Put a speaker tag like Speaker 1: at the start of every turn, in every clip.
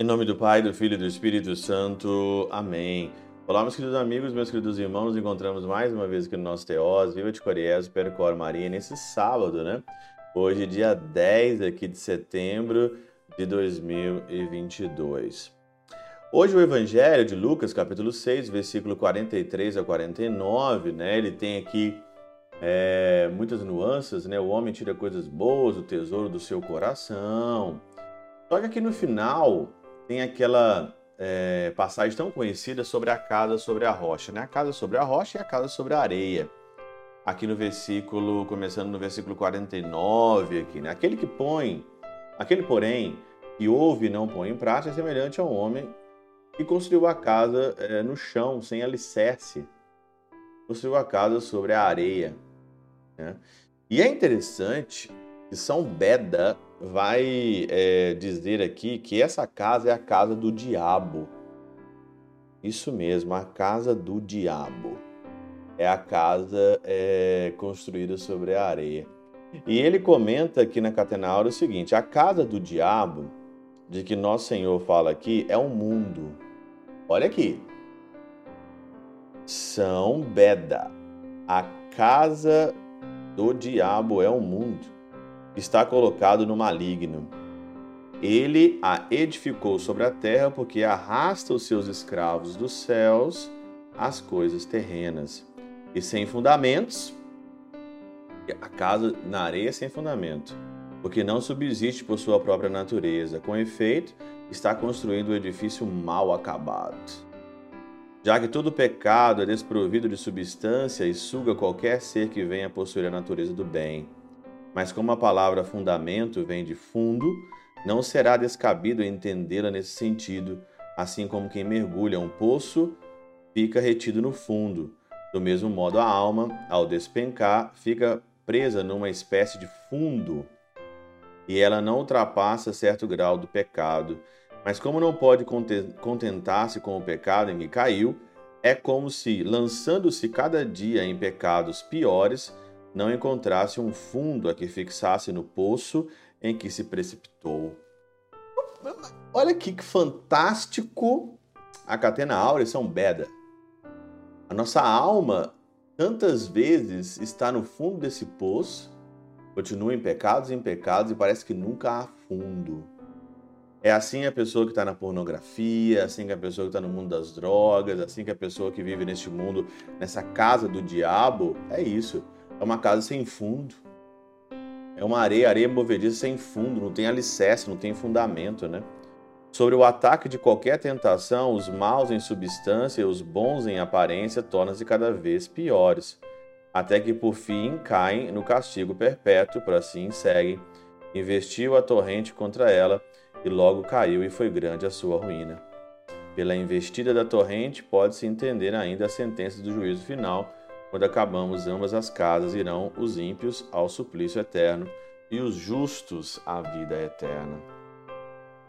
Speaker 1: Em nome do Pai, do Filho e do Espírito Santo. Amém. Olá, meus queridos amigos, meus queridos irmãos, nos encontramos mais uma vez aqui no nosso Teós, Viva de Coriés, Percor Maria, nesse sábado, né? Hoje, dia 10 aqui de setembro de 2022. Hoje o Evangelho de Lucas, capítulo 6, versículo 43 a 49, né? Ele tem aqui é, muitas nuances, né? O homem tira coisas boas, o tesouro do seu coração. Só que aqui no final tem aquela é, passagem tão conhecida sobre a casa sobre a rocha, né? A casa sobre a rocha e a casa sobre a areia. Aqui no versículo, começando no versículo 49, aqui, né? Aquele que põe, aquele porém, que ouve e não põe em prática é semelhante a um homem e construiu a casa é, no chão, sem alicerce. Construiu a casa sobre a areia. Né? E é interessante que São Beda vai é, dizer aqui que essa casa é a casa do diabo. Isso mesmo, a casa do diabo. É a casa é, construída sobre a areia. E ele comenta aqui na Catenaura o seguinte: a casa do diabo, de que nosso Senhor fala aqui, é o mundo Olha aqui. São Beda. A casa do diabo é o mundo. Está colocado no maligno. Ele a edificou sobre a terra porque arrasta os seus escravos dos céus às coisas terrenas. E sem fundamentos, a casa na areia sem fundamento, porque não subsiste por sua própria natureza. Com efeito, está construindo um edifício mal acabado. Já que todo pecado é desprovido de substância e suga qualquer ser que venha possuir a natureza do bem. Mas como a palavra fundamento vem de fundo, não será descabido entendê-la nesse sentido, assim como quem mergulha um poço fica retido no fundo. Do mesmo modo, a alma, ao despencar, fica presa numa espécie de fundo e ela não ultrapassa certo grau do pecado mas como não pode contentar-se com o pecado em que caiu, é como se, lançando-se cada dia em pecados piores, não encontrasse um fundo a que fixasse no poço em que se precipitou. Olha aqui que fantástico a catena áurea São Beda. A nossa alma tantas vezes está no fundo desse poço, continua em pecados e em pecados e parece que nunca há fundo. É assim a pessoa que está na pornografia, assim que a pessoa que está no mundo das drogas, assim que a pessoa que vive neste mundo, nessa casa do diabo. É isso. É uma casa sem fundo. É uma areia, areia movediça sem fundo, não tem alicerce, não tem fundamento, né? Sobre o ataque de qualquer tentação, os maus em substância e os bons em aparência tornam-se cada vez piores, até que por fim caem no castigo perpétuo, por assim seguem. Investiu a torrente contra ela e logo caiu e foi grande a sua ruína. Pela investida da torrente, pode-se entender ainda a sentença do juízo final, quando acabamos ambas as casas, irão os ímpios ao suplício eterno e os justos à vida eterna.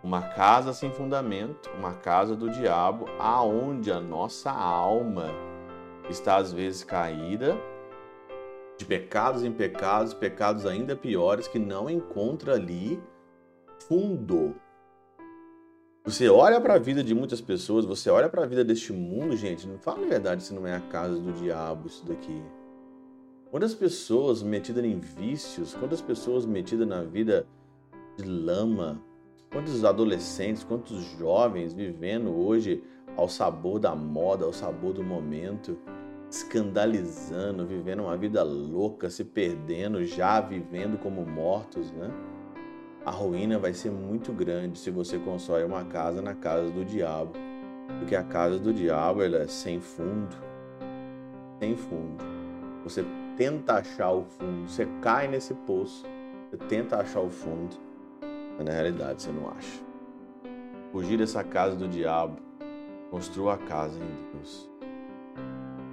Speaker 1: Uma casa sem fundamento, uma casa do diabo, aonde a nossa alma está às vezes caída, de pecados em pecados, pecados ainda piores, que não encontra ali fundo. Você olha para a vida de muitas pessoas, você olha para a vida deste mundo, gente, não fala a verdade se não é a casa do diabo isso daqui. Quantas pessoas metidas em vícios, quantas pessoas metidas na vida de lama, quantos adolescentes, quantos jovens vivendo hoje ao sabor da moda, ao sabor do momento, escandalizando, vivendo uma vida louca, se perdendo, já vivendo como mortos, né? a ruína vai ser muito grande se você constrói uma casa na casa do diabo. Porque a casa do diabo ela é sem fundo. Sem fundo. Você tenta achar o fundo, você cai nesse poço, você tenta achar o fundo, mas na realidade você não acha. Fugir dessa casa do diabo, construa a casa em Deus.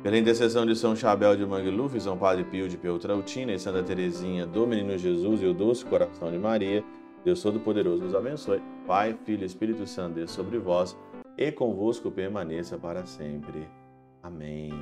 Speaker 1: Pela intercessão de São Chabel de Mangluf, São Padre Pio de Peltrautina e Santa Teresinha do Menino Jesus e o Doce Coração de Maria, Deus Todo-Poderoso nos abençoe. Pai, Filho e Espírito Santo, Deus sobre vós e convosco permaneça para sempre. Amém.